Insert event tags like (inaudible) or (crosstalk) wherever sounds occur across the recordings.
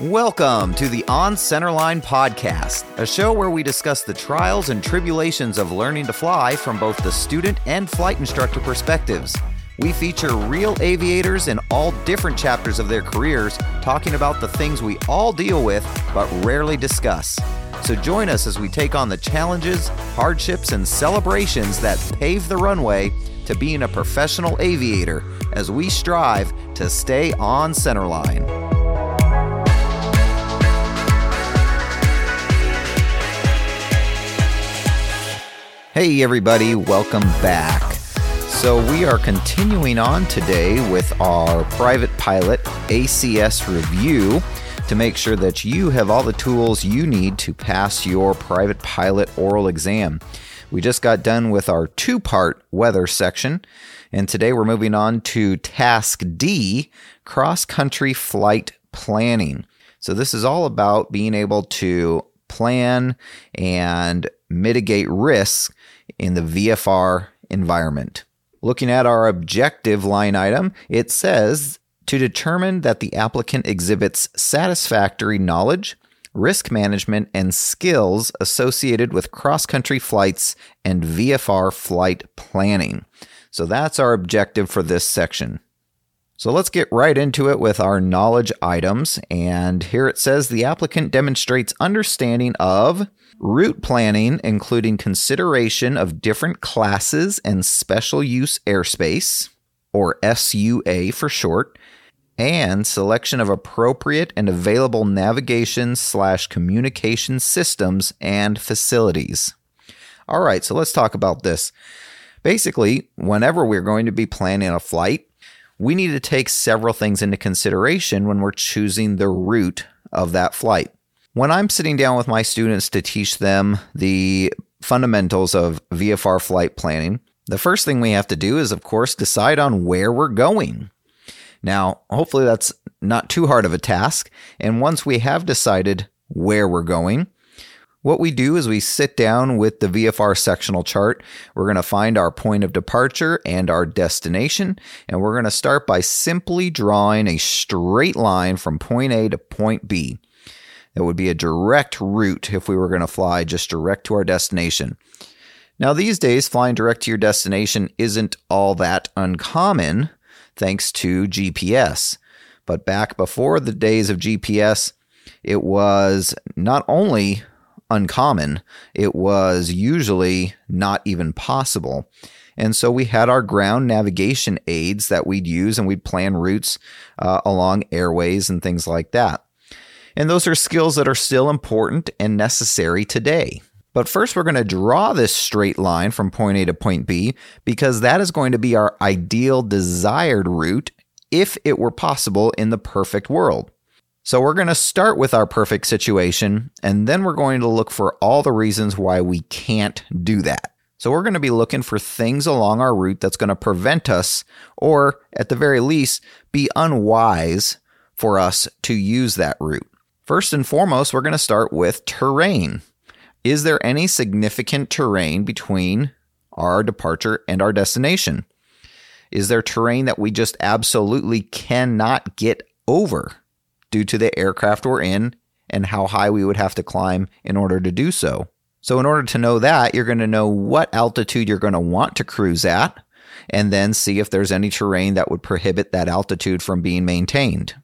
Welcome to the On Centerline podcast, a show where we discuss the trials and tribulations of learning to fly from both the student and flight instructor perspectives. We feature real aviators in all different chapters of their careers talking about the things we all deal with but rarely discuss. So join us as we take on the challenges, hardships, and celebrations that pave the runway to being a professional aviator as we strive to stay on centerline. Hey, everybody, welcome back. So, we are continuing on today with our private pilot ACS review to make sure that you have all the tools you need to pass your private pilot oral exam. We just got done with our two part weather section, and today we're moving on to task D cross country flight planning. So, this is all about being able to plan and mitigate risks in the VFR environment. Looking at our objective line item, it says to determine that the applicant exhibits satisfactory knowledge, risk management, and skills associated with cross country flights and VFR flight planning. So that's our objective for this section. So let's get right into it with our knowledge items. And here it says the applicant demonstrates understanding of route planning, including consideration of different classes and special use airspace, or SUA for short, and selection of appropriate and available navigation slash communication systems and facilities. All right, so let's talk about this. Basically, whenever we're going to be planning a flight, we need to take several things into consideration when we're choosing the route of that flight. When I'm sitting down with my students to teach them the fundamentals of VFR flight planning, the first thing we have to do is, of course, decide on where we're going. Now, hopefully, that's not too hard of a task. And once we have decided where we're going, what we do is we sit down with the VFR sectional chart. We're going to find our point of departure and our destination. And we're going to start by simply drawing a straight line from point A to point B. That would be a direct route if we were going to fly just direct to our destination. Now, these days, flying direct to your destination isn't all that uncommon thanks to GPS. But back before the days of GPS, it was not only uncommon, it was usually not even possible. And so we had our ground navigation aids that we'd use and we'd plan routes uh, along airways and things like that. And those are skills that are still important and necessary today. But first, we're going to draw this straight line from point A to point B because that is going to be our ideal desired route if it were possible in the perfect world. So we're going to start with our perfect situation, and then we're going to look for all the reasons why we can't do that. So we're going to be looking for things along our route that's going to prevent us, or at the very least, be unwise for us to use that route. First and foremost, we're going to start with terrain. Is there any significant terrain between our departure and our destination? Is there terrain that we just absolutely cannot get over? due to the aircraft we're in and how high we would have to climb in order to do so. So, in order to know that, you're going to know what altitude you're going to want to cruise at, and then see if there's any terrain that would prohibit that altitude from being maintained.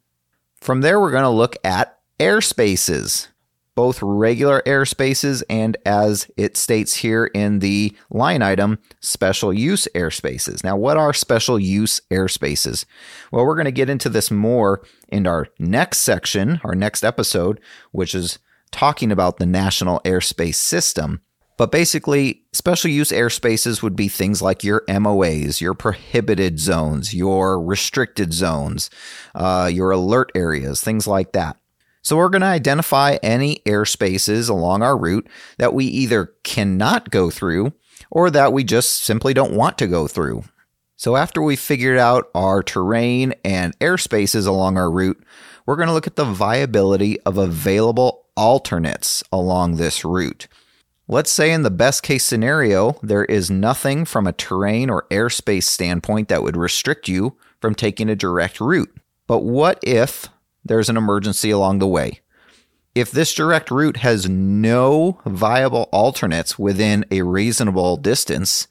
From there, we're going to look at airspaces both regular airspaces and, as it states here in the line item, special use airspaces. Now, what are special use airspaces? Well, we're going to get into this more in our next section, our next episode, which is talking about the National Airspace System. But basically, special use airspaces would be things like your MOAs, your prohibited zones, your restricted zones, uh, your alert areas, things like that. So we're going to identify any airspaces along our route that we either cannot go through or that we just simply don't want to go through. So after we figured out our terrain and airspaces along our route, we're going to look at the viability of available alternates along this route. Let's say in the best case scenario, there is nothing from a terrain or airspace standpoint that would restrict you from taking a direct route. But what if there's an emergency along the way? If this direct route has no viable alternates within a reasonable distance,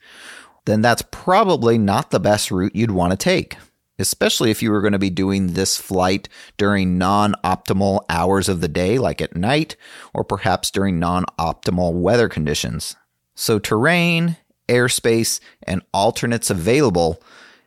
then that's probably not the best route you'd want to take especially if you were going to be doing this flight during non optimal hours of the day, like at night, or perhaps during non optimal weather conditions. So, terrain, airspace, and alternates available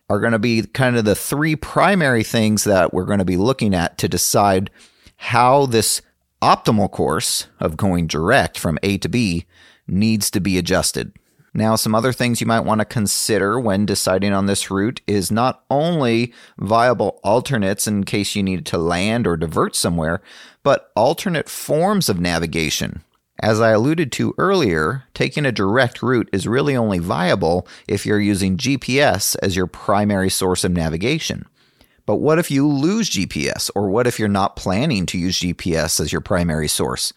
are going to be kind of the three primary things that we're going to be looking at to decide how this optimal course of going direct from A to B needs to be adjusted. Now, some other things you might want to consider when deciding on this route is not only viable alternates in case you need to land or divert somewhere, but alternate forms of navigation. As I alluded to earlier, taking a direct route is really only viable if you're using GPS as your primary source of navigation. But what if you lose GPS, or what if you're not planning to use GPS as your primary source?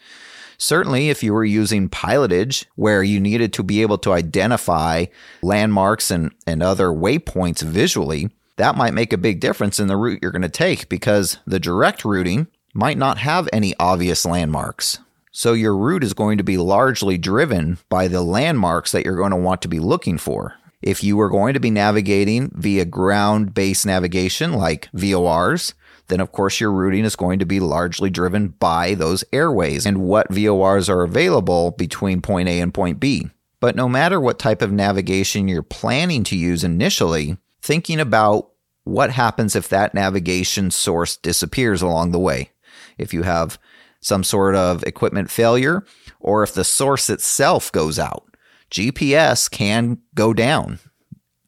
Certainly, if you were using pilotage where you needed to be able to identify landmarks and, and other waypoints visually, that might make a big difference in the route you're going to take because the direct routing might not have any obvious landmarks. So your route is going to be largely driven by the landmarks that you're going to want to be looking for. If you are going to be navigating via ground based navigation like VORs, then of course your routing is going to be largely driven by those airways and what VORs are available between point A and point B. But no matter what type of navigation you're planning to use initially, thinking about what happens if that navigation source disappears along the way. If you have some sort of equipment failure, or if the source itself goes out, GPS can go down,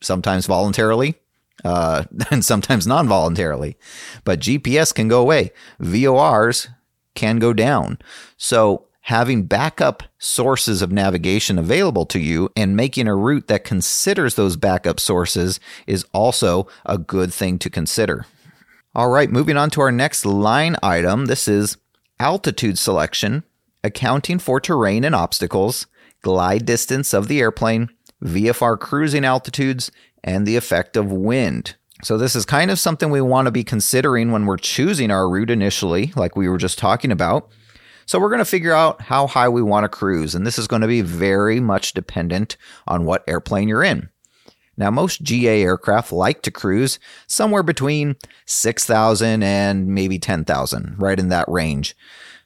sometimes voluntarily, uh, (laughs) and sometimes non voluntarily. But GPS can go away, VORs can go down. So, having backup sources of navigation available to you and making a route that considers those backup sources is also a good thing to consider. All right, moving on to our next line item. This is altitude selection, accounting for terrain and obstacles, glide distance of the airplane, VFR cruising altitudes, and the effect of wind. So, this is kind of something we want to be considering when we're choosing our route initially, like we were just talking about. So, we're going to figure out how high we want to cruise, and this is going to be very much dependent on what airplane you're in. Now, most GA aircraft like to cruise somewhere between 6,000 and maybe 10,000, right in that range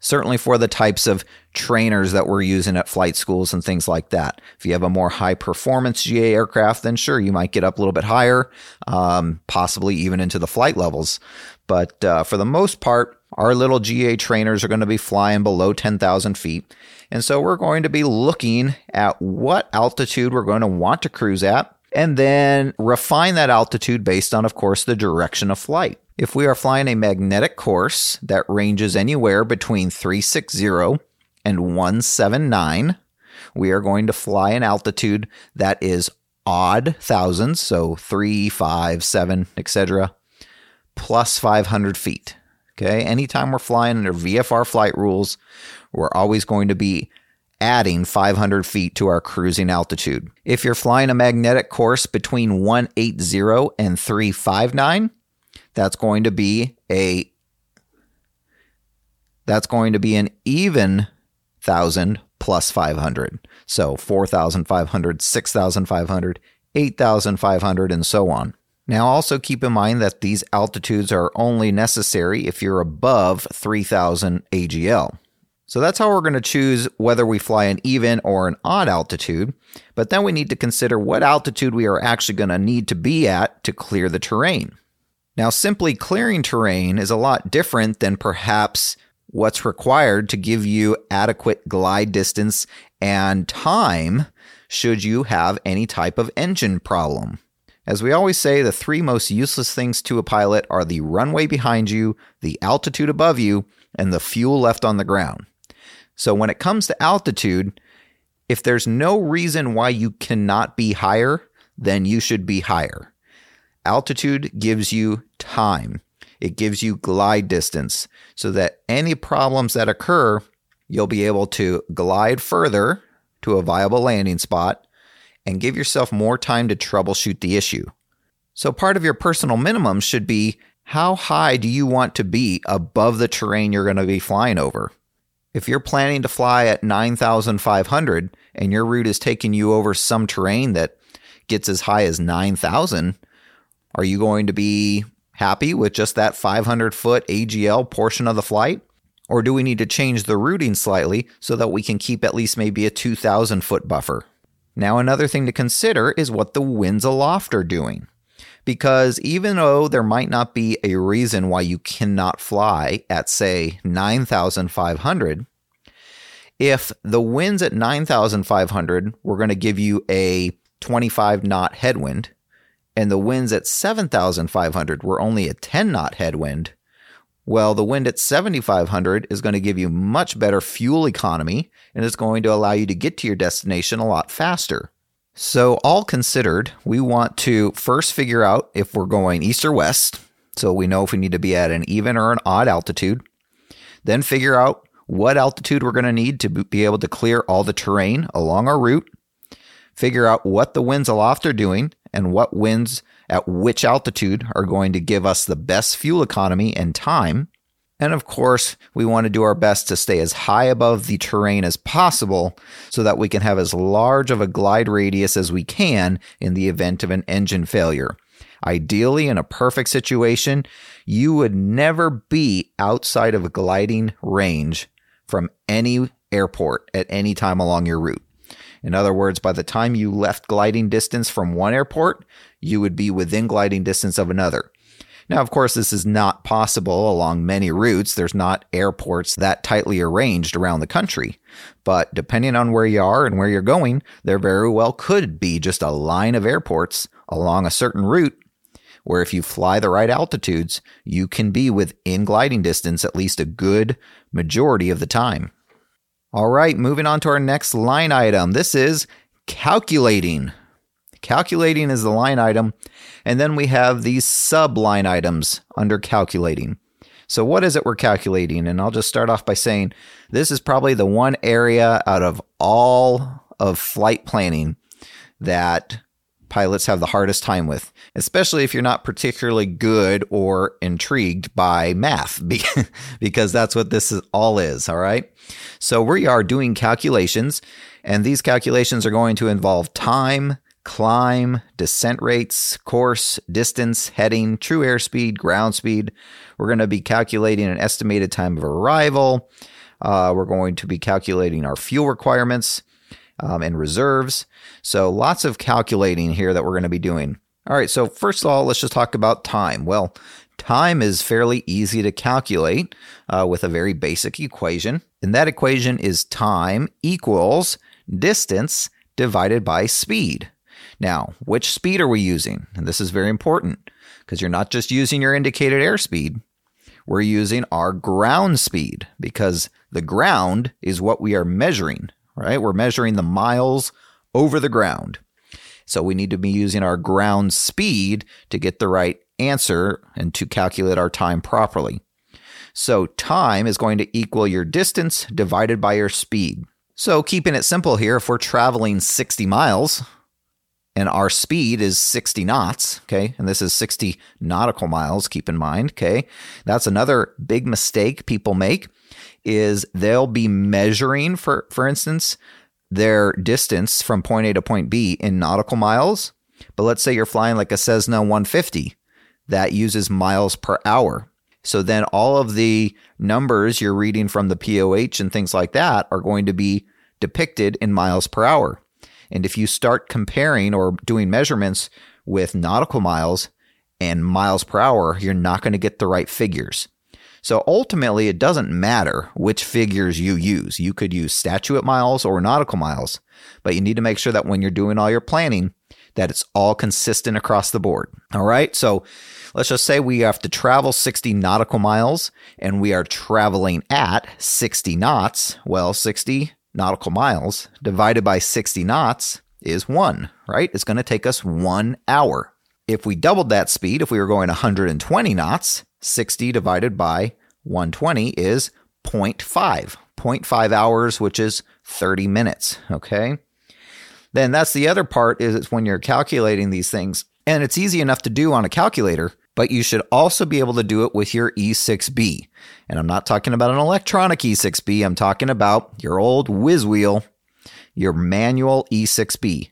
certainly for the types of trainers that we're using at flight schools and things like that. If you have a more high performance GA aircraft, then sure, you might get up a little bit higher, um, possibly even into the flight levels. But uh, for the most part, our little GA trainers are going to be flying below 10,000 feet. And so we're going to be looking at what altitude we're going to want to cruise at and then refine that altitude based on, of course, the direction of flight. If we are flying a magnetic course that ranges anywhere between 360 and 179, we are going to fly an altitude that is odd thousands, so 3, 5, 7, etc., plus 500 feet. Okay, anytime we're flying under VFR flight rules, we're always going to be adding 500 feet to our cruising altitude. If you're flying a magnetic course between 180 and 359, that's going to be a that's going to be an even thousand plus 500. So 4,500, 6,500, 8,500, and so on. Now, also keep in mind that these altitudes are only necessary if you're above 3,000 AGL. So that's how we're going to choose whether we fly an even or an odd altitude. But then we need to consider what altitude we are actually going to need to be at to clear the terrain. Now, simply clearing terrain is a lot different than perhaps what's required to give you adequate glide distance and time should you have any type of engine problem. As we always say, the three most useless things to a pilot are the runway behind you, the altitude above you, and the fuel left on the ground. So when it comes to altitude, if there's no reason why you cannot be higher, then you should be higher. Altitude gives you time, it gives you glide distance so that any problems that occur, you'll be able to glide further to a viable landing spot and give yourself more time to troubleshoot the issue. So, part of your personal minimum should be how high do you want to be above the terrain you're going to be flying over? If you're planning to fly at 9,500 and your route is taking you over some terrain that gets as high as 9,000, are you going to be happy with just that 500 foot AGL portion of the flight? Or do we need to change the routing slightly so that we can keep at least maybe a 2,000 foot buffer? Now, another thing to consider is what the winds aloft are doing. Because even though there might not be a reason why you cannot fly at, say, 9,500, if the winds at 9,500 were going to give you a 25 knot headwind, and the winds at 7,500 were only a 10 knot headwind, well, the wind at 7,500 is going to give you much better fuel economy and it's going to allow you to get to your destination a lot faster. So, all considered, we want to first figure out if we're going east or west. So, we know if we need to be at an even or an odd altitude. Then, figure out what altitude we're going to need to be able to clear all the terrain along our route. Figure out what the winds aloft are doing and what winds at which altitude are going to give us the best fuel economy and time. And of course, we want to do our best to stay as high above the terrain as possible so that we can have as large of a glide radius as we can in the event of an engine failure. Ideally, in a perfect situation, you would never be outside of a gliding range from any airport at any time along your route. In other words, by the time you left gliding distance from one airport, you would be within gliding distance of another. Now, of course, this is not possible along many routes. There's not airports that tightly arranged around the country. But depending on where you are and where you're going, there very well could be just a line of airports along a certain route where if you fly the right altitudes, you can be within gliding distance at least a good majority of the time. All right, moving on to our next line item. This is calculating. Calculating is the line item, and then we have these sub line items under calculating. So, what is it we're calculating? And I'll just start off by saying this is probably the one area out of all of flight planning that pilots have the hardest time with, especially if you're not particularly good or intrigued by math, (laughs) because that's what this is, all is. All right. So we are doing calculations, and these calculations are going to involve time, climb, descent rates, course, distance, heading, true airspeed, ground speed. We're going to be calculating an estimated time of arrival. Uh, we're going to be calculating our fuel requirements um, and reserves. So lots of calculating here that we're going to be doing. All right, so first of all, let's just talk about time. Well, time is fairly easy to calculate uh, with a very basic equation. And that equation is time equals distance divided by speed. Now, which speed are we using? And this is very important because you're not just using your indicated airspeed. We're using our ground speed because the ground is what we are measuring right? We're measuring the miles over the ground. So we need to be using our ground speed to get the right answer and to calculate our time properly. So time is going to equal your distance divided by your speed. So keeping it simple here, if we're traveling 60 miles and our speed is 60 knots, okay, and this is 60 nautical miles, keep in mind, okay, that's another big mistake people make is they'll be measuring for for instance their distance from point A to point B in nautical miles. But let's say you're flying like a Cessna 150 that uses miles per hour. So then all of the numbers you're reading from the POH and things like that are going to be depicted in miles per hour. And if you start comparing or doing measurements with nautical miles and miles per hour, you're not going to get the right figures. So ultimately, it doesn't matter which figures you use. You could use statute miles or nautical miles, but you need to make sure that when you're doing all your planning, that it's all consistent across the board. All right. So let's just say we have to travel 60 nautical miles and we are traveling at 60 knots. Well, 60 nautical miles divided by 60 knots is one, right? It's going to take us one hour. If we doubled that speed, if we were going 120 knots, 60 divided by 120 is 0.5. 0.5 hours, which is 30 minutes. Okay. Then that's the other part is it's when you're calculating these things. And it's easy enough to do on a calculator, but you should also be able to do it with your E6B. And I'm not talking about an electronic E6B, I'm talking about your old whiz wheel, your manual E6B.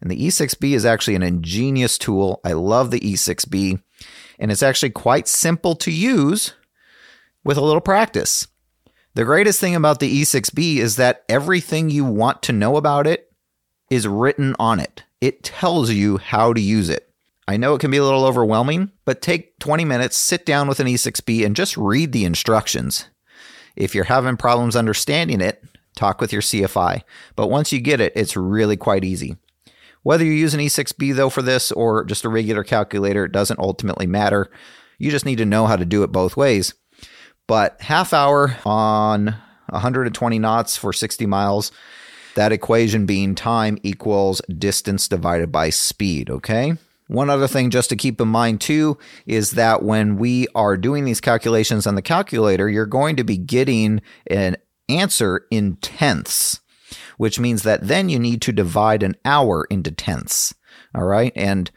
And the E6B is actually an ingenious tool. I love the E6B, and it's actually quite simple to use with a little practice. The greatest thing about the E6B is that everything you want to know about it is written on it. It tells you how to use it. I know it can be a little overwhelming, but take 20 minutes, sit down with an E6B, and just read the instructions. If you're having problems understanding it, talk with your CFI. But once you get it, it's really quite easy. Whether you use an E6B though for this or just a regular calculator, it doesn't ultimately matter. You just need to know how to do it both ways. But half hour on 120 knots for 60 miles, that equation being time equals distance divided by speed, okay? One other thing just to keep in mind too is that when we are doing these calculations on the calculator, you're going to be getting an answer in tenths, which means that then you need to divide an hour into tenths. All right. And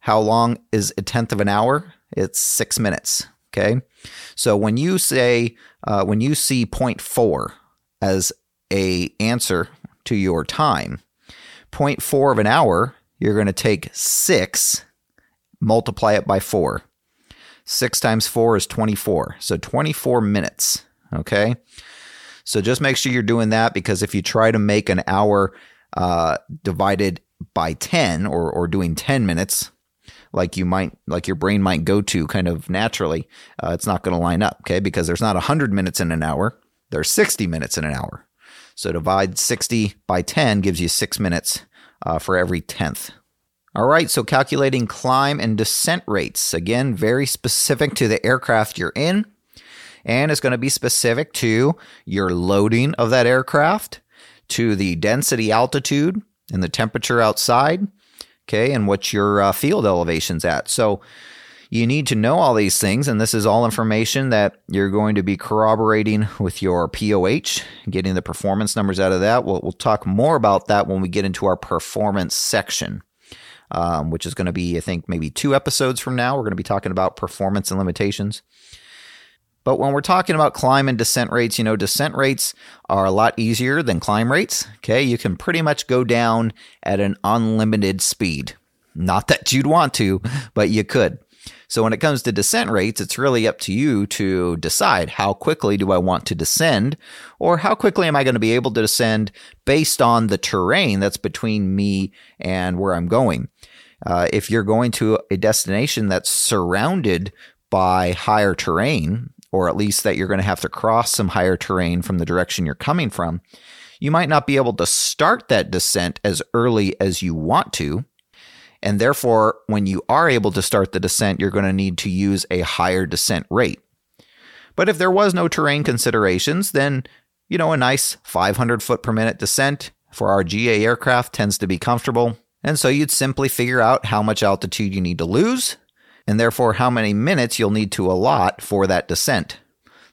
how long is a tenth of an hour? It's six minutes. Okay. So when you say, uh, when you see 0.4 as a answer to your time, 0.4 of an hour, you're going to take six, multiply it by four. Six times four is 24. So 24 minutes. Okay. So just make sure you're doing that because if you try to make an hour uh, divided by 10 or, or doing 10 minutes, like you might, like your brain might go to kind of naturally, uh, it's not going to line up, okay? Because there's not 100 minutes in an hour, there's 60 minutes in an hour. So divide 60 by 10 gives you six minutes uh, for every tenth. All right, so calculating climb and descent rates. Again, very specific to the aircraft you're in and it's going to be specific to your loading of that aircraft, to the density altitude and the temperature outside, okay, and what your uh, field elevation's at. So you need to know all these things, and this is all information that you're going to be corroborating with your POH, getting the performance numbers out of that. We'll, we'll talk more about that when we get into our performance section. Um, which is going to be, I think, maybe two episodes from now. We're going to be talking about performance and limitations. But when we're talking about climb and descent rates, you know, descent rates are a lot easier than climb rates. Okay. You can pretty much go down at an unlimited speed. Not that you'd want to, but you could. So when it comes to descent rates, it's really up to you to decide how quickly do I want to descend or how quickly am I going to be able to descend based on the terrain that's between me and where I'm going. Uh, if you're going to a destination that's surrounded by higher terrain, or at least that you're going to have to cross some higher terrain from the direction you're coming from, you might not be able to start that descent as early as you want to. And therefore, when you are able to start the descent, you're going to need to use a higher descent rate. But if there was no terrain considerations, then, you know, a nice 500 foot per minute descent for our GA aircraft tends to be comfortable. And so you'd simply figure out how much altitude you need to lose and therefore how many minutes you'll need to allot for that descent.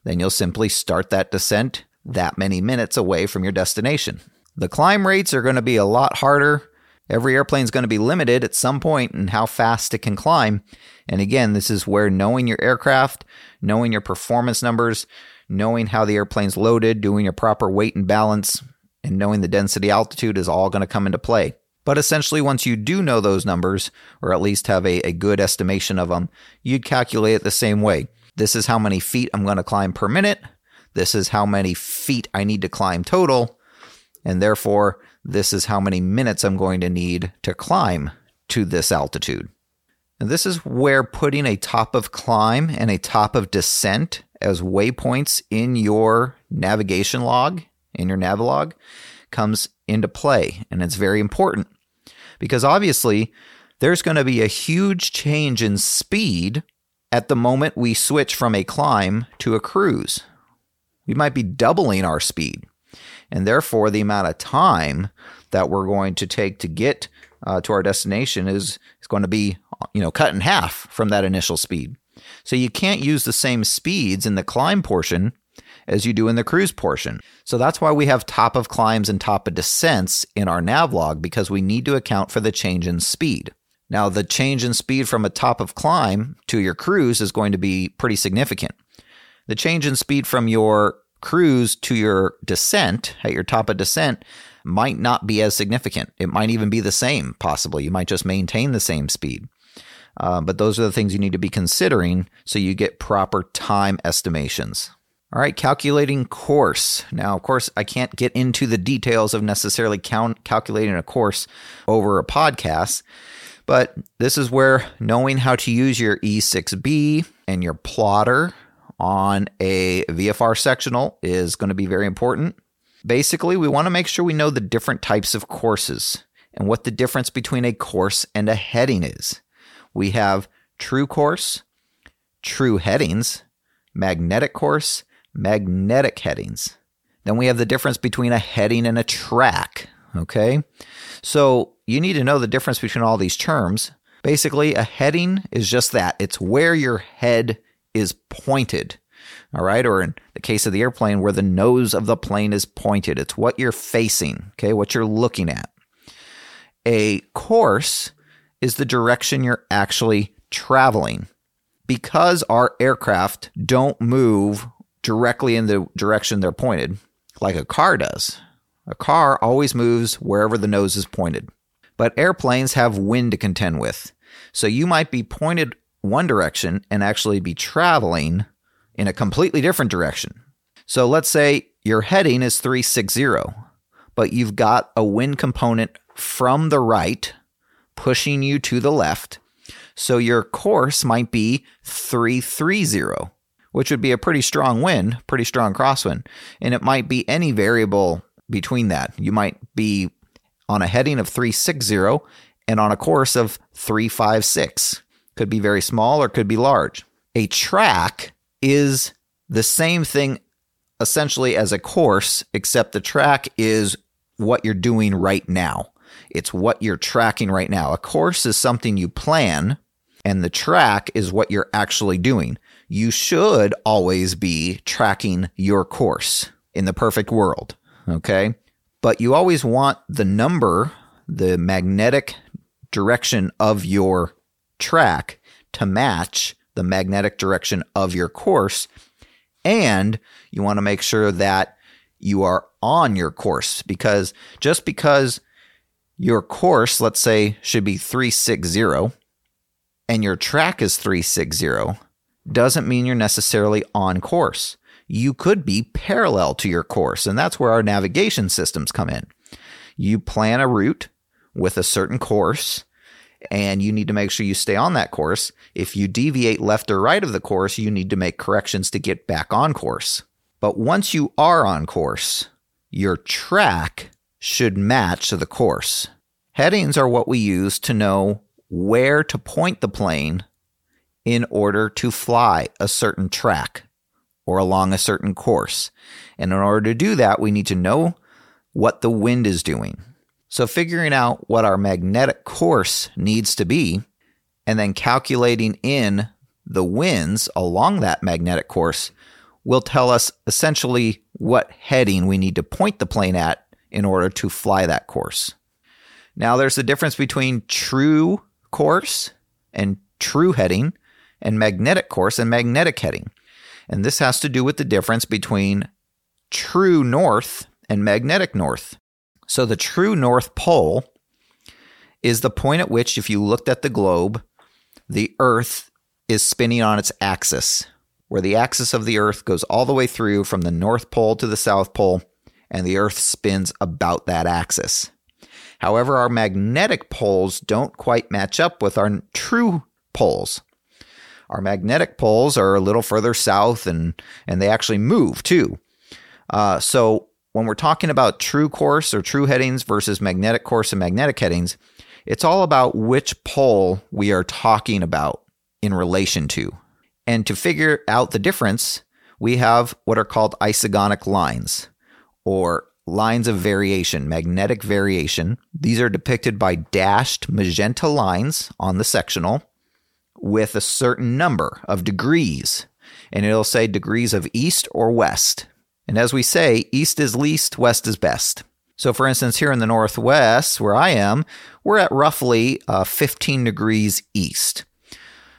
Then you'll simply start that descent that many minutes away from your destination. The climb rates are going to be a lot harder. Every airplane is going to be limited at some point in how fast it can climb. And again, this is where knowing your aircraft, knowing your performance numbers, knowing how the airplane's loaded, doing your proper weight and balance, and knowing the density altitude is all going to come into play. But essentially, once you do know those numbers, or at least have a, a good estimation of them, you'd calculate it the same way. This is how many feet I'm going to climb per minute. This is how many feet I need to climb total. And therefore, this is how many minutes I'm going to need to climb to this altitude. And this is where putting a top of climb and a top of descent as waypoints in your navigation log, in your Navilog, comes into play. And it's very important because obviously there's going to be a huge change in speed at the moment we switch from a climb to a cruise. We might be doubling our speed, and therefore the amount of time that we're going to take to get uh, to our destination is, is going to be you know cut in half from that initial speed. So you can't use the same speeds in the climb portion as you do in the cruise portion. So that's why we have top of climbs and top of descents in our nav log because we need to account for the change in speed. Now, the change in speed from a top of climb to your cruise is going to be pretty significant. The change in speed from your cruise to your descent at your top of descent might not be as significant. It might even be the same, possibly. You might just maintain the same speed. Uh, but those are the things you need to be considering so you get proper time estimations. All right, calculating course. Now, of course, I can't get into the details of necessarily count, calculating a course over a podcast, but this is where knowing how to use your E6B and your plotter on a VFR sectional is going to be very important. Basically, we want to make sure we know the different types of courses and what the difference between a course and a heading is. We have true course, true headings, magnetic course, magnetic headings. Then we have the difference between a heading and a track. Okay. So you need to know the difference between all these terms. Basically, a heading is just that it's where your head is pointed. All right. Or in the case of the airplane, where the nose of the plane is pointed, it's what you're facing. Okay. What you're looking at. A course is the direction you're actually traveling. Because our aircraft don't move directly in the direction they're pointed, like a car does. A car always moves wherever the nose is pointed. But airplanes have wind to contend with. So you might be pointed one direction and actually be traveling in a completely different direction. So let's say your heading is 360, but you've got a wind component from the right pushing you to the left. So your course might be 330 which would be a pretty strong wind, pretty strong crosswind. And it might be any variable between that. You might be on a heading of 360 and on a course of 356. Could be very small or could be large. A track is the same thing essentially as a course, except the track is what you're doing right now. It's what you're tracking right now. A course is something you plan, and the track is what you're actually doing you should always be tracking your course in the perfect world. Okay. But you always want the number, the magnetic direction of your track to match the magnetic direction of your course. And you want to make sure that you are on your course because just because your course, let's say, should be 360 and your track is 360, doesn't mean you're necessarily on course. You could be parallel to your course, and that's where our navigation systems come in. You plan a route with a certain course, and you need to make sure you stay on that course. If you deviate left or right of the course, you need to make corrections to get back on course. But once you are on course, your track should match the course. Headings are what we use to know where to point the plane in order to fly a certain track or along a certain course. And in order to do that, we need to know what the wind is doing. So, figuring out what our magnetic course needs to be and then calculating in the winds along that magnetic course will tell us essentially what heading we need to point the plane at in order to fly that course. Now, there's a difference between true course and true heading and magnetic course and magnetic heading. And this has to do with the difference between true north and magnetic north. So the true north pole is the point at which, if you looked at the globe, the Earth is spinning on its axis, where the axis of the Earth goes all the way through from the North Pole to the South Pole, and the Earth spins about that axis. However, our magnetic poles don't quite match up with our true poles. Our magnetic poles are a little further south and, and they actually move too. Uh, so when we're talking about true course or true headings versus magnetic course and magnetic headings, it's all about which pole we are talking about in relation to. And to figure out the difference, we have what are called isogonic lines or lines of variation, magnetic variation. These are depicted by dashed magenta lines on the sectional with a certain number of degrees, and it'll say degrees of east or west. And as we say, east is least, west is best. So, for instance, here in the northwest, where I am, we're at roughly uh, 15 degrees east.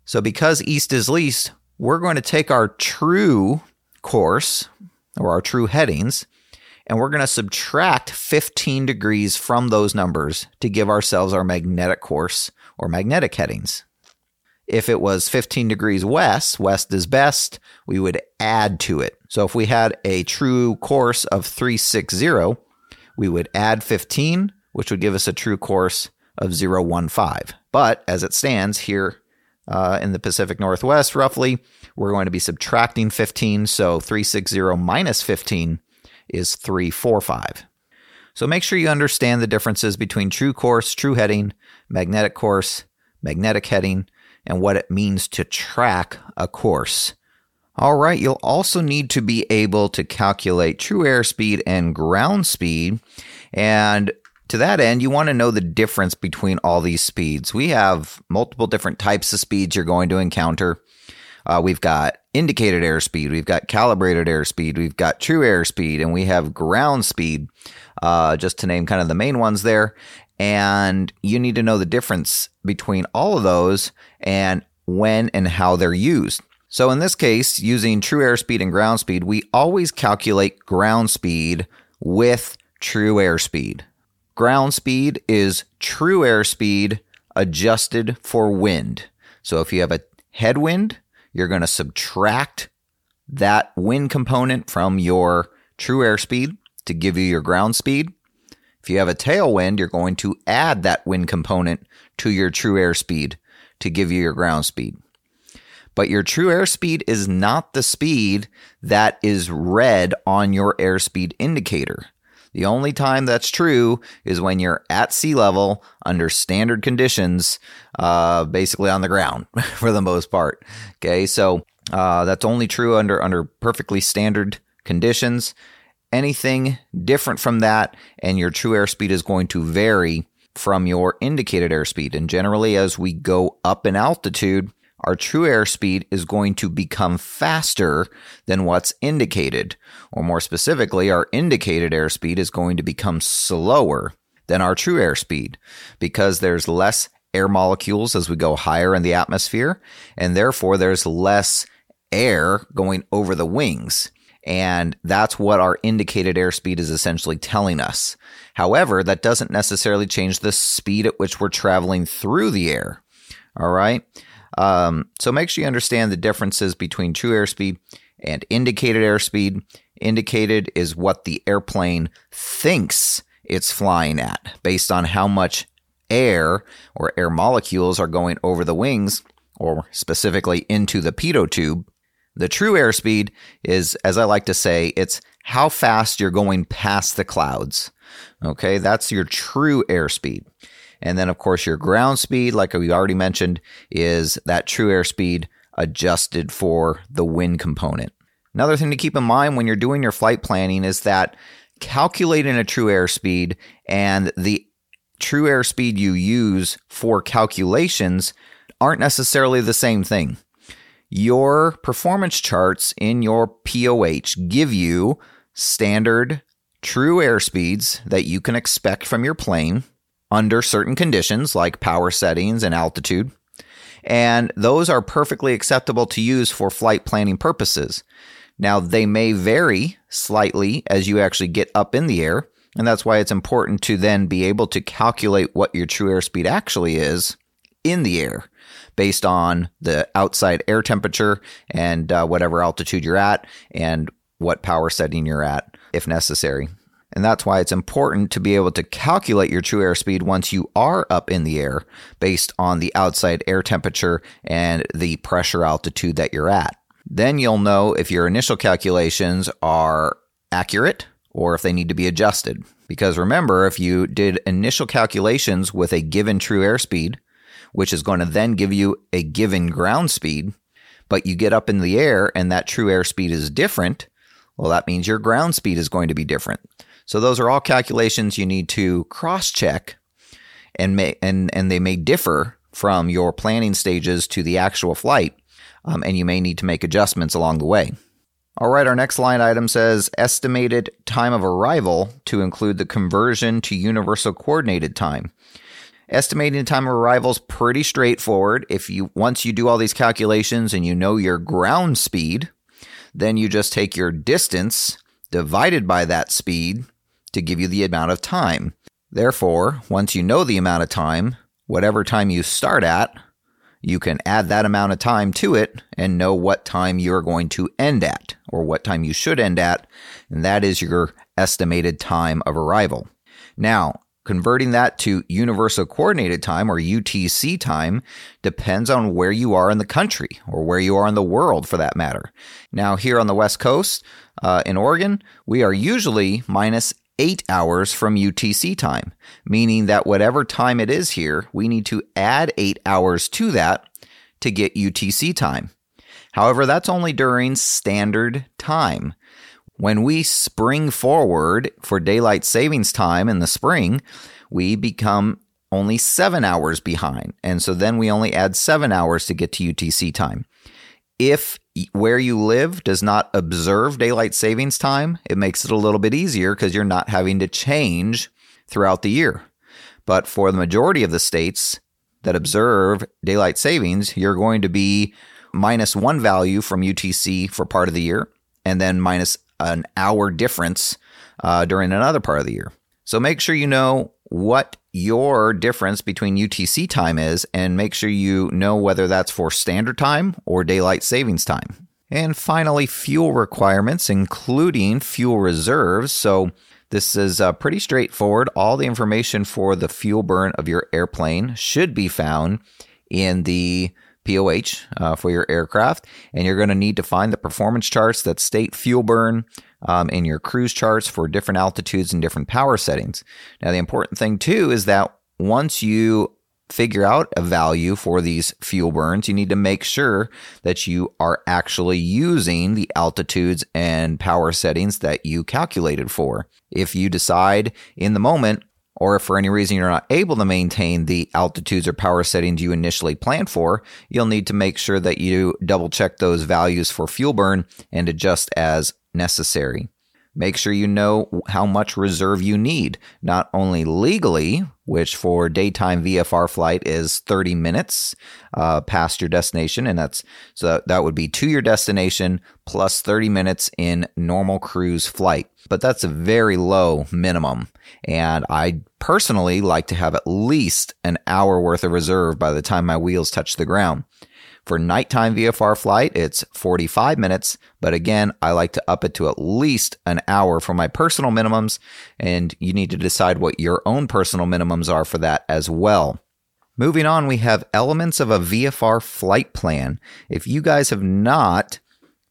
So, because east is least, we're going to take our true course or our true headings and we're going to subtract 15 degrees from those numbers to give ourselves our magnetic course or magnetic headings. If it was 15 degrees west, west is best, we would add to it. So if we had a true course of 360, we would add 15, which would give us a true course of 015. But as it stands here uh, in the Pacific Northwest, roughly, we're going to be subtracting 15. So 360 minus 15 is 345. So make sure you understand the differences between true course, true heading, magnetic course, magnetic heading, and what it means to track a course. All right, you'll also need to be able to calculate true airspeed and ground speed. And to that end, you want to know the difference between all these speeds. We have multiple different types of speeds you're going to encounter. Uh, we've got indicated airspeed, we've got calibrated airspeed, we've got true airspeed, and we have ground speed, uh, just to name kind of the main ones there. And you need to know the difference between all of those and when and how they're used. So in this case, using true airspeed and ground speed, we always calculate ground speed with true airspeed. Ground speed is true airspeed adjusted for wind. So if you have a headwind, you're going to subtract that wind component from your true airspeed to give you your ground speed. If you have a tailwind, you're going to add that wind component to your true airspeed to give you your ground speed. But your true airspeed is not the speed that is read on your airspeed indicator. The only time that's true is when you're at sea level under standard conditions, uh, basically on the ground (laughs) for the most part. Okay, so uh, that's only true under under perfectly standard conditions. Anything different from that, and your true airspeed is going to vary from your indicated airspeed. And generally, as we go up in altitude, our true airspeed is going to become faster than what's indicated. Or more specifically, our indicated airspeed is going to become slower than our true airspeed because there's less air molecules as we go higher in the atmosphere, and therefore there's less air going over the wings. And that's what our indicated airspeed is essentially telling us. However, that doesn't necessarily change the speed at which we're traveling through the air. All right. Um, so make sure you understand the differences between true airspeed and indicated airspeed. Indicated is what the airplane thinks it's flying at based on how much air or air molecules are going over the wings or specifically into the pitot tube. The true airspeed is, as I like to say, it's how fast you're going past the clouds. Okay, that's your true airspeed. And then, of course, your ground speed, like we already mentioned, is that true airspeed adjusted for the wind component. Another thing to keep in mind when you're doing your flight planning is that calculating a true airspeed and the true airspeed you use for calculations aren't necessarily the same thing. Your performance charts in your POH give you standard true airspeeds that you can expect from your plane under certain conditions like power settings and altitude. And those are perfectly acceptable to use for flight planning purposes. Now, they may vary slightly as you actually get up in the air. And that's why it's important to then be able to calculate what your true airspeed actually is in the air based on the outside air temperature and uh, whatever altitude you're at and what power setting you're at if necessary. And that's why it's important to be able to calculate your true airspeed once you are up in the air based on the outside air temperature and the pressure altitude that you're at. Then you'll know if your initial calculations are accurate or if they need to be adjusted. Because remember, if you did initial calculations with a given true airspeed, which is going to then give you a given ground speed, but you get up in the air and that true airspeed is different, well, that means your ground speed is going to be different. So those are all calculations you need to cross check and may, and and they may differ from your planning stages to the actual flight, um, and you may need to make adjustments along the way. All right, our next line item says estimated time of arrival to include the conversion to universal coordinated time. Estimating time of arrival is pretty straightforward. If you once you do all these calculations and you know your ground speed, then you just take your distance divided by that speed to give you the amount of time. Therefore, once you know the amount of time, whatever time you start at, you can add that amount of time to it and know what time you're going to end at or what time you should end at. And that is your estimated time of arrival. Now, converting that to universal coordinated time or UTC time depends on where you are in the country or where you are in the world for that matter. Now, here on the West Coast uh, in Oregon, we are usually minus eight hours from UTC time, meaning that whatever time it is here, we need to add eight hours to that to get UTC time. However, that's only during standard time. When we spring forward for daylight savings time in the spring, we become only seven hours behind. And so then we only add seven hours to get to UTC time. If where you live does not observe daylight savings time, it makes it a little bit easier because you're not having to change throughout the year. But for the majority of the states that observe daylight savings, you're going to be minus one value from UTC for part of the year, and then minus an hour difference uh, during another part of the year. So make sure you know what your difference between UTC time is and make sure you know whether that's for standard time or daylight savings time. And finally, fuel requirements, including fuel reserves. So, this is uh, pretty straightforward. All the information for the fuel burn of your airplane should be found in the POH uh, for your aircraft. And you're going to need to find the performance charts that state fuel burn um, in your cruise charts for different altitudes and different power settings. Now, the important thing too is that once you figure out a value for these fuel burns, you need to make sure that you are actually using the altitudes and power settings that you calculated for. If you decide in the moment, or if for any reason you're not able to maintain the altitudes or power settings you initially planned for, you'll need to make sure that you double check those values for fuel burn and adjust as necessary. Make sure you know how much reserve you need, not only legally, which for daytime VFR flight is 30 minutes uh, past your destination, and that's so that would be to your destination plus 30 minutes in normal cruise flight. But that's a very low minimum, and I personally like to have at least an hour worth of reserve by the time my wheels touch the ground. For nighttime VFR flight, it's 45 minutes, but again, I like to up it to at least an hour for my personal minimums, and you need to decide what your own personal minimums are for that as well. Moving on, we have elements of a VFR flight plan. If you guys have not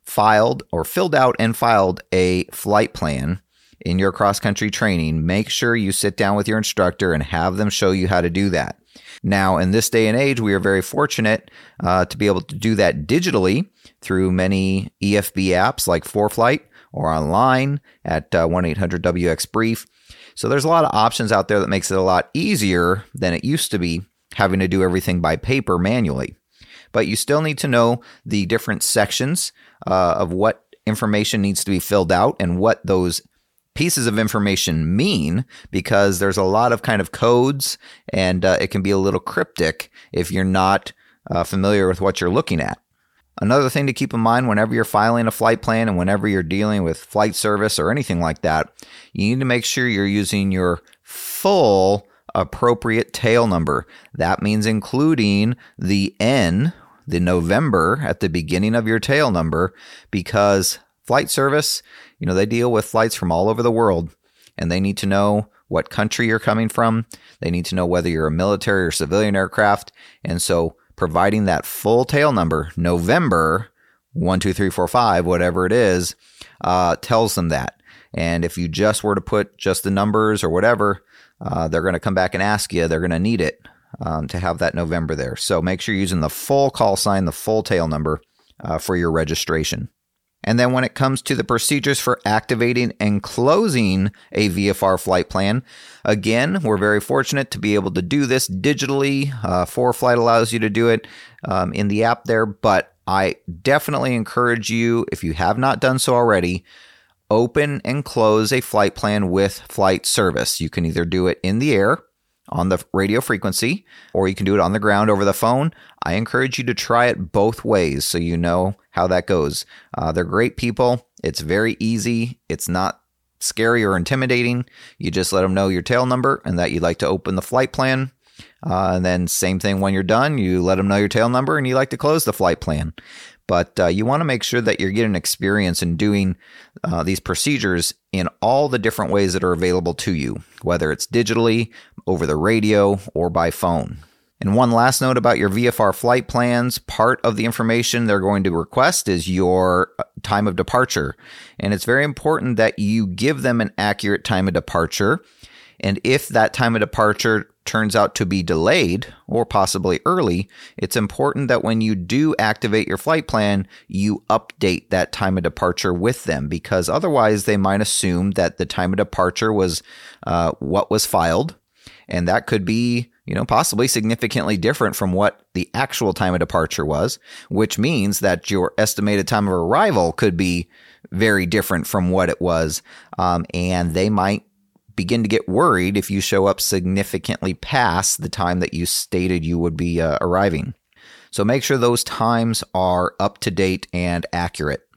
filed or filled out and filed a flight plan, in your cross country training, make sure you sit down with your instructor and have them show you how to do that. Now, in this day and age, we are very fortunate uh, to be able to do that digitally through many EFB apps like ForeFlight or online at uh, 1 800 WX Brief. So there's a lot of options out there that makes it a lot easier than it used to be having to do everything by paper manually. But you still need to know the different sections uh, of what information needs to be filled out and what those pieces of information mean because there's a lot of kind of codes and uh, it can be a little cryptic if you're not uh, familiar with what you're looking at. Another thing to keep in mind whenever you're filing a flight plan and whenever you're dealing with flight service or anything like that, you need to make sure you're using your full appropriate tail number. That means including the N, the November at the beginning of your tail number, because flight service you know, they deal with flights from all over the world and they need to know what country you're coming from. They need to know whether you're a military or civilian aircraft. And so providing that full tail number, November one, two, three, four, five, whatever it is, uh, tells them that. And if you just were to put just the numbers or whatever, uh, they're going to come back and ask you. They're going to need it um, to have that November there. So make sure you're using the full call sign, the full tail number uh, for your registration. And then when it comes to the procedures for activating and closing a VFR flight plan, again, we're very fortunate to be able to do this digitally. Uh, ForeFlight allows you to do it um, in the app there, but I definitely encourage you, if you have not done so already, open and close a flight plan with flight service. You can either do it in the air on the radio frequency or you can do it on the ground over the phone. I encourage you to try it both ways so you know how that goes. Uh, they're great people. It's very easy. It's not scary or intimidating. You just let them know your tail number and that you'd like to open the flight plan. Uh, and then same thing when you're done, you let them know your tail number and you like to close the flight plan. But uh, you want to make sure that you're getting experience in doing uh, these procedures in all the different ways that are available to you, whether it's digitally, over the radio, or by phone. And one last note about your VFR flight plans part of the information they're going to request is your uh, time of departure. And it's very important that you give them an accurate time of departure. And if that time of departure turns out to be delayed or possibly early, it's important that when you do activate your flight plan, you update that time of departure with them because otherwise they might assume that the time of departure was uh, what was filed. And that could be, you know, possibly significantly different from what the actual time of departure was, which means that your estimated time of arrival could be very different from what it was. Um, and they might begin to get worried if you show up significantly past the time that you stated you would be uh, arriving. So make sure those times are up to date and accurate.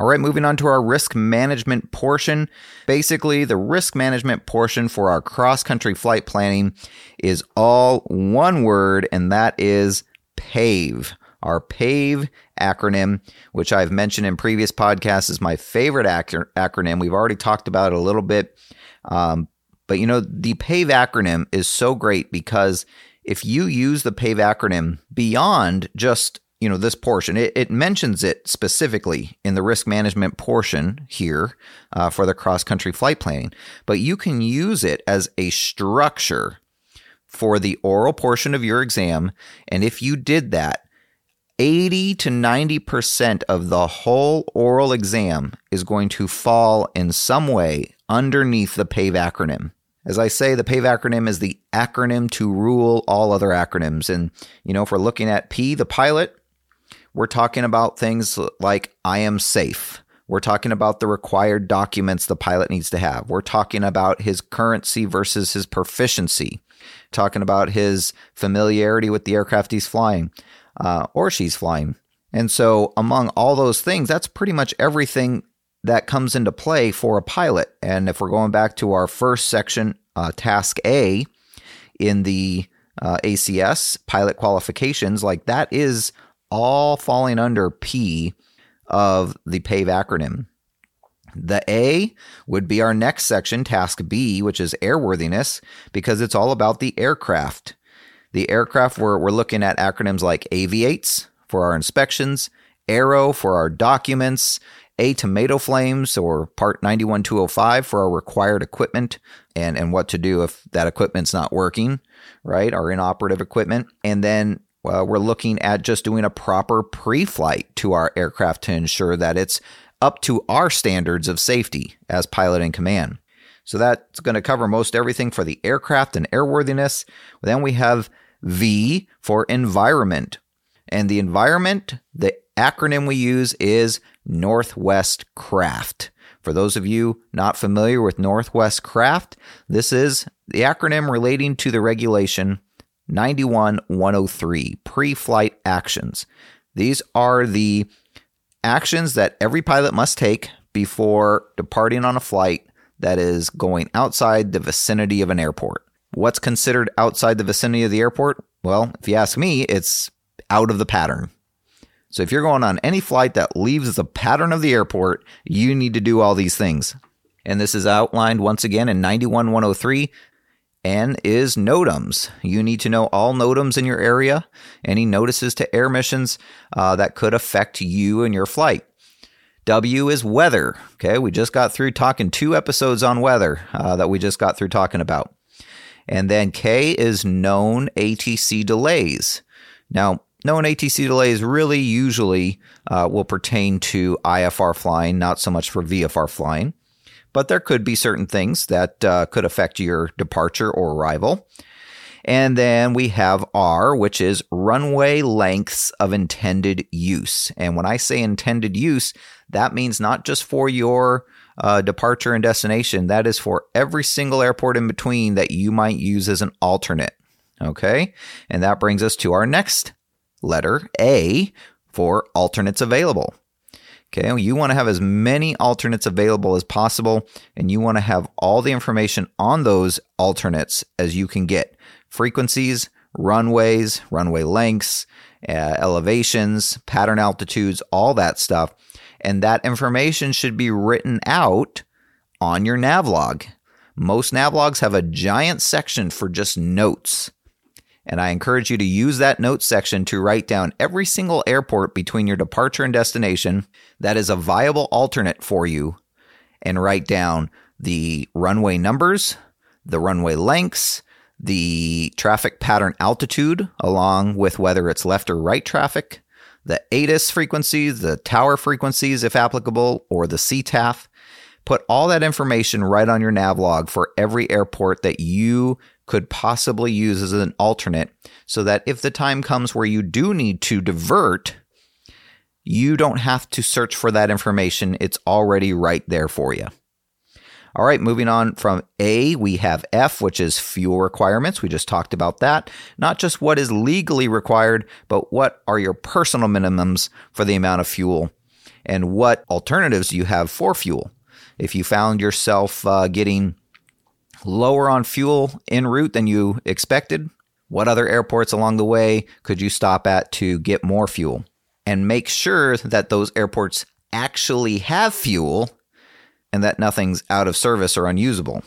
All right, moving on to our risk management portion. Basically, the risk management portion for our cross country flight planning is all one word, and that is PAVE. Our PAVE acronym, which I've mentioned in previous podcasts, is my favorite ac- acronym. We've already talked about it a little bit um, but you know, the PAVE acronym is so great because if you use the PAVE acronym beyond just you know this portion it, it mentions it specifically in the risk management portion here uh, for the cross country flight planning but you can use it as a structure for the oral portion of your exam and if you did that 80 to 90% of the whole oral exam is going to fall in some way underneath the PAVE acronym. As I say, the PAVE acronym is the acronym to rule all other acronyms. And, you know, if we're looking at P, the pilot, we're talking about things like I am safe. We're talking about the required documents the pilot needs to have. We're talking about his currency versus his proficiency. Talking about his familiarity with the aircraft he's flying uh, or she's flying. And so, among all those things, that's pretty much everything that comes into play for a pilot. And if we're going back to our first section, uh, task A in the uh, ACS pilot qualifications, like that is all falling under P of the PAVE acronym. The A would be our next section, task B, which is airworthiness, because it's all about the aircraft. The aircraft, we're, we're looking at acronyms like AVIATES for our inspections, ARROW for our documents, A tomato flames or part 91205 for our required equipment and, and what to do if that equipment's not working, right? Our inoperative equipment. And then well, we're looking at just doing a proper pre flight to our aircraft to ensure that it's up to our standards of safety as pilot in command. So that's going to cover most everything for the aircraft and airworthiness. Then we have V for environment. And the environment, the acronym we use is Northwest Craft. For those of you not familiar with Northwest Craft, this is the acronym relating to the regulation 91103 pre flight actions. These are the actions that every pilot must take before departing on a flight that is going outside the vicinity of an airport. What's considered outside the vicinity of the airport? Well, if you ask me, it's out of the pattern. So if you're going on any flight that leaves the pattern of the airport, you need to do all these things. And this is outlined once again in 91103. N is NOTAMs. You need to know all NOTAMs in your area, any notices to air missions uh, that could affect you and your flight. W is weather. Okay, we just got through talking two episodes on weather uh, that we just got through talking about. And then K is known ATC delays. Now, known ATC delays really usually uh, will pertain to IFR flying, not so much for VFR flying. But there could be certain things that uh, could affect your departure or arrival. And then we have R, which is runway lengths of intended use. And when I say intended use, that means not just for your uh, departure and destination, that is for every single airport in between that you might use as an alternate. Okay. And that brings us to our next letter, A, for alternates available. Okay, you want to have as many alternates available as possible, and you want to have all the information on those alternates as you can get frequencies, runways, runway lengths, uh, elevations, pattern altitudes, all that stuff. And that information should be written out on your navlog. Most navlogs have a giant section for just notes. And I encourage you to use that notes section to write down every single airport between your departure and destination that is a viable alternate for you and write down the runway numbers, the runway lengths, the traffic pattern altitude, along with whether it's left or right traffic, the ATIS frequencies, the tower frequencies, if applicable, or the CTAF. Put all that information right on your nav log for every airport that you could possibly use as an alternate so that if the time comes where you do need to divert, you don't have to search for that information. It's already right there for you. All right, moving on from A, we have F, which is fuel requirements. We just talked about that. Not just what is legally required, but what are your personal minimums for the amount of fuel and what alternatives you have for fuel. If you found yourself uh, getting lower on fuel en route than you expected, what other airports along the way could you stop at to get more fuel? And make sure that those airports actually have fuel and that nothing's out of service or unusable.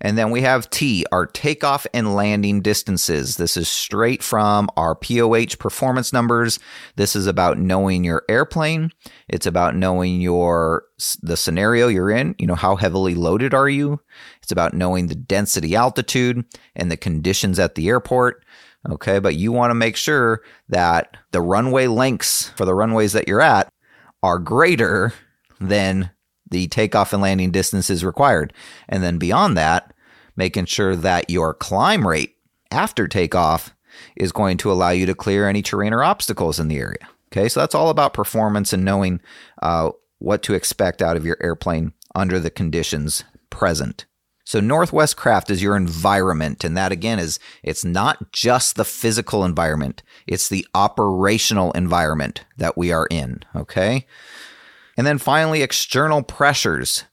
And then we have T, our takeoff and landing distances. This is straight from our POH performance numbers. This is about knowing your airplane. It's about knowing your the scenario you're in. You know, how heavily loaded are you? It's about knowing the density altitude and the conditions at the airport. Okay, but you want to make sure that the runway lengths for the runways that you're at are greater than the takeoff and landing distances required. And then beyond that, making sure that your climb rate after takeoff is going to allow you to clear any terrain or obstacles in the area. Okay, so that's all about performance and knowing uh, what to expect out of your airplane under the conditions present. So Northwest Craft is your environment, and that again is it's not just the physical environment; it's the operational environment that we are in. Okay, and then finally, external pressures.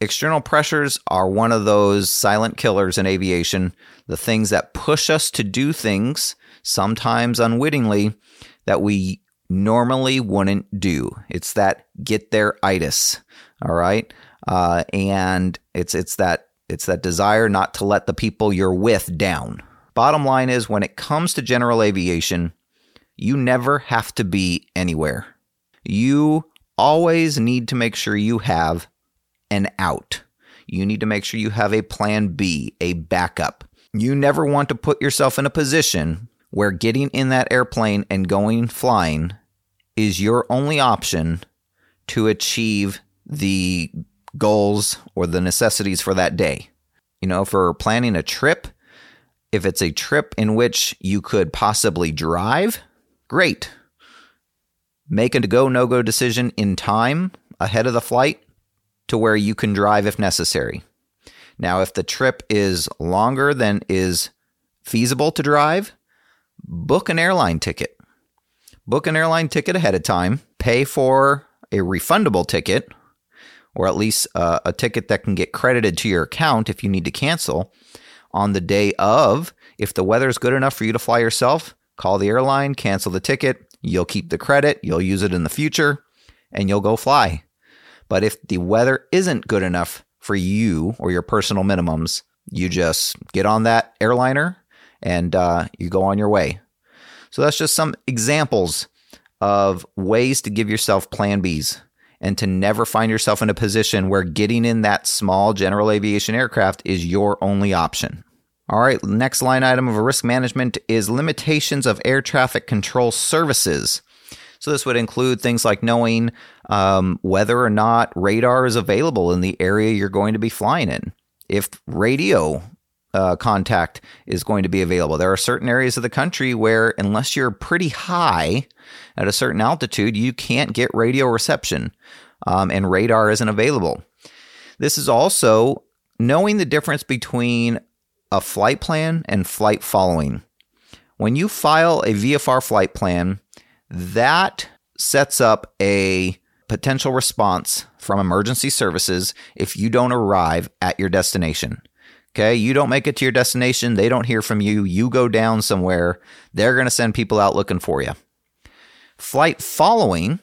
External pressures are one of those silent killers in aviation, the things that push us to do things, sometimes unwittingly, that we normally wouldn't do. It's that get there itis. All right. Uh, and it's it's that it's that desire not to let the people you're with down. Bottom line is when it comes to general aviation, you never have to be anywhere. You always need to make sure you have an out. You need to make sure you have a plan B, a backup. You never want to put yourself in a position where getting in that airplane and going flying is your only option to achieve the goals or the necessities for that day. You know, for planning a trip, if it's a trip in which you could possibly drive, great. Make a go no go decision in time ahead of the flight to where you can drive if necessary. Now, if the trip is longer than is feasible to drive, book an airline ticket. Book an airline ticket ahead of time, pay for a refundable ticket, or at least uh, a ticket that can get credited to your account if you need to cancel on the day of. If the weather is good enough for you to fly yourself, call the airline, cancel the ticket, You'll keep the credit, you'll use it in the future, and you'll go fly. But if the weather isn't good enough for you or your personal minimums, you just get on that airliner and uh, you go on your way. So that's just some examples of ways to give yourself plan Bs and to never find yourself in a position where getting in that small general aviation aircraft is your only option. All right, next line item of a risk management is limitations of air traffic control services. So this would include things like knowing um, whether or not radar is available in the area you're going to be flying in. If radio uh, contact is going to be available. There are certain areas of the country where, unless you're pretty high at a certain altitude, you can't get radio reception um, and radar isn't available. This is also knowing the difference between a flight plan and flight following. When you file a VFR flight plan, that sets up a potential response from emergency services if you don't arrive at your destination. Okay, you don't make it to your destination, they don't hear from you, you go down somewhere, they're going to send people out looking for you. Flight following,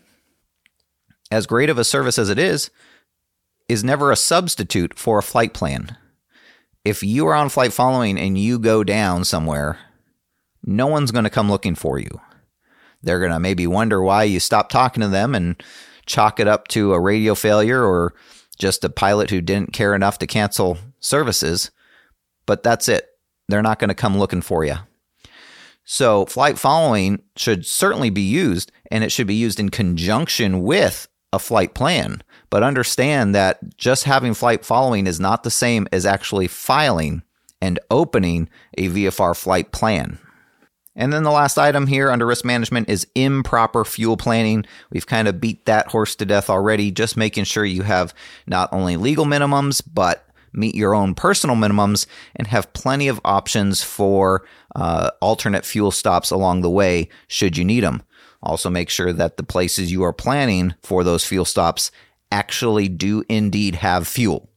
as great of a service as it is, is never a substitute for a flight plan. If you are on flight following and you go down somewhere, no one's going to come looking for you. They're going to maybe wonder why you stopped talking to them and chalk it up to a radio failure or just a pilot who didn't care enough to cancel services but that's it. They're not going to come looking for you. So, flight following should certainly be used, and it should be used in conjunction with a flight plan. But understand that just having flight following is not the same as actually filing and opening a VFR flight plan. And then the last item here under risk management is improper fuel planning. We've kind of beat that horse to death already, just making sure you have not only legal minimums, but meet your own personal minimums, and have plenty of options for uh, alternate fuel stops along the way should you need them. Also, make sure that the places you are planning for those fuel stops actually do indeed have fuel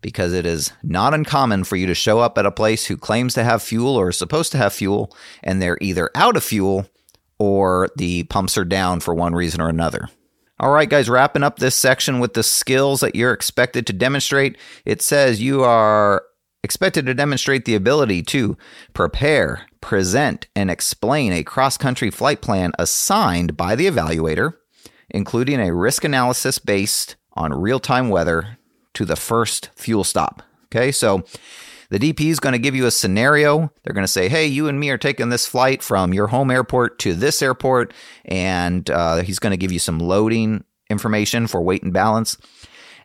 because it is not uncommon for you to show up at a place who claims to have fuel or is supposed to have fuel and they're either out of fuel or the pumps are down for one reason or another. All right, guys, wrapping up this section with the skills that you're expected to demonstrate. It says you are expected to demonstrate the ability to prepare, present, and explain a cross country flight plan assigned by the evaluator, including a risk analysis based on real time weather to the first fuel stop. Okay, so the DP is going to give you a scenario. They're going to say, hey, you and me are taking this flight from your home airport to this airport. And uh, he's going to give you some loading information for weight and balance.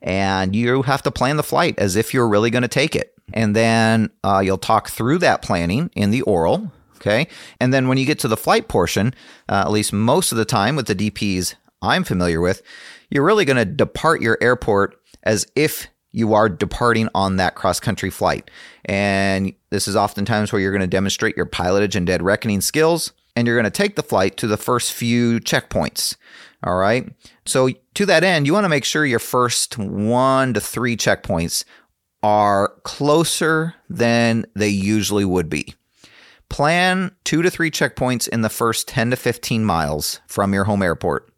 And you have to plan the flight as if you're really going to take it. And then uh, you'll talk through that planning in the oral. Okay. And then when you get to the flight portion, uh, at least most of the time with the DPs I'm familiar with, you're really going to depart your airport as if you are departing on that cross country flight. And this is oftentimes where you're going to demonstrate your pilotage and dead reckoning skills. And you're going to take the flight to the first few checkpoints. All right. So, to that end, you want to make sure your first one to three checkpoints are closer than they usually would be. Plan two to three checkpoints in the first 10 to 15 miles from your home airport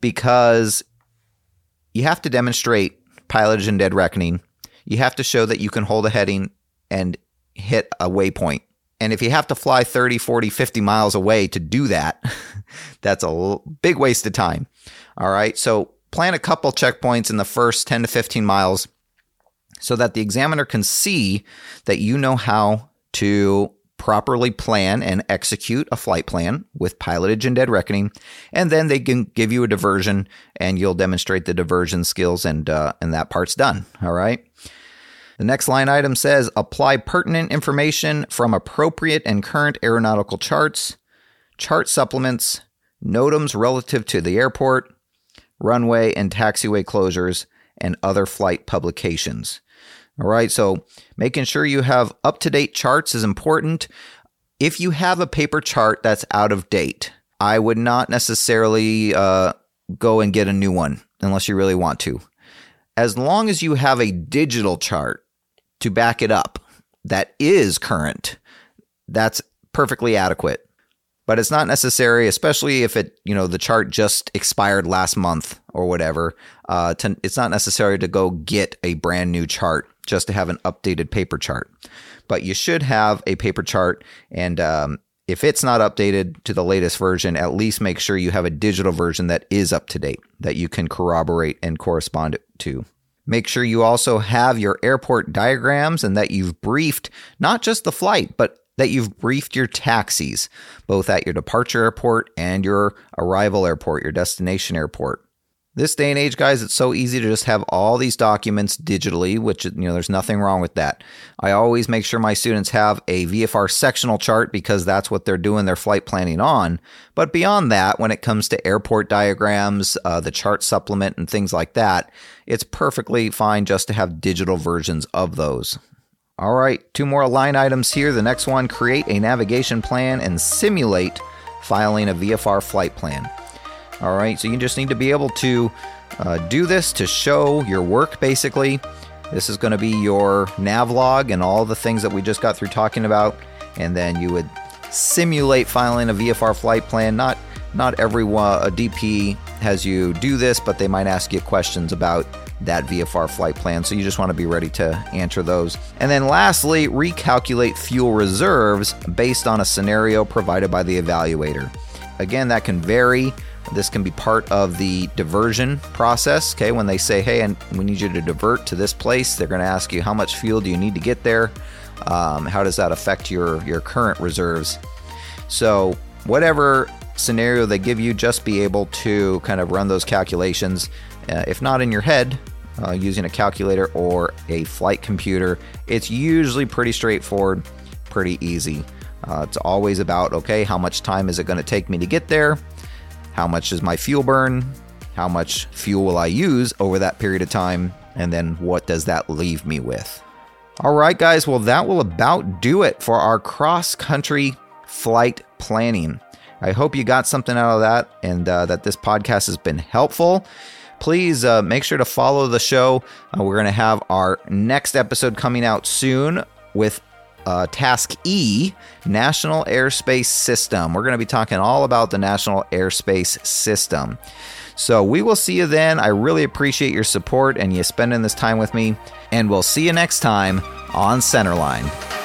because you have to demonstrate pilotage and dead reckoning, you have to show that you can hold a heading and hit a waypoint. And if you have to fly 30, 40, 50 miles away to do that, (laughs) that's a big waste of time. All right. So plan a couple checkpoints in the first 10 to 15 miles so that the examiner can see that you know how to properly plan and execute a flight plan with pilotage and dead reckoning, and then they can give you a diversion, and you'll demonstrate the diversion skills, and uh, and that part's done. All right. The next line item says apply pertinent information from appropriate and current aeronautical charts, chart supplements, NOTAMs relative to the airport, runway and taxiway closures, and other flight publications. All right. So making sure you have up to date charts is important. If you have a paper chart that's out of date, I would not necessarily uh, go and get a new one unless you really want to. As long as you have a digital chart to back it up that is current, that's perfectly adequate. But it's not necessary, especially if it, you know, the chart just expired last month or whatever. Uh, to, it's not necessary to go get a brand new chart just to have an updated paper chart. But you should have a paper chart, and um, if it's not updated to the latest version, at least make sure you have a digital version that is up to date that you can corroborate and correspond to. Make sure you also have your airport diagrams and that you've briefed not just the flight, but that you've briefed your taxis, both at your departure airport and your arrival airport, your destination airport. This day and age, guys, it's so easy to just have all these documents digitally, which, you know, there's nothing wrong with that. I always make sure my students have a VFR sectional chart because that's what they're doing their flight planning on. But beyond that, when it comes to airport diagrams, uh, the chart supplement, and things like that, it's perfectly fine just to have digital versions of those. All right, two more line items here. The next one create a navigation plan and simulate filing a VFR flight plan. All right, so you just need to be able to uh, do this to show your work basically. This is going to be your nav log and all the things that we just got through talking about. And then you would simulate filing a VFR flight plan. Not not every a DP has you do this, but they might ask you questions about that VFR flight plan. So you just want to be ready to answer those. And then lastly, recalculate fuel reserves based on a scenario provided by the evaluator. Again, that can vary this can be part of the diversion process. Okay, when they say, hey, and we need you to divert to this place, they're going to ask you how much fuel do you need to get there? Um, how does that affect your, your current reserves? So, whatever scenario they give you, just be able to kind of run those calculations. Uh, if not in your head, uh, using a calculator or a flight computer, it's usually pretty straightforward, pretty easy. Uh, it's always about okay, how much time is it going to take me to get there? How much is my fuel burn? How much fuel will I use over that period of time? And then what does that leave me with? All right, guys, well, that will about do it for our cross country flight planning. I hope you got something out of that and uh, that this podcast has been helpful. Please uh, make sure to follow the show. Uh, we're going to have our next episode coming out soon with uh, Task E, National Airspace System. We're going to be talking all about the National Airspace System. So we will see you then. I really appreciate your support and you spending this time with me. And we'll see you next time on Centerline.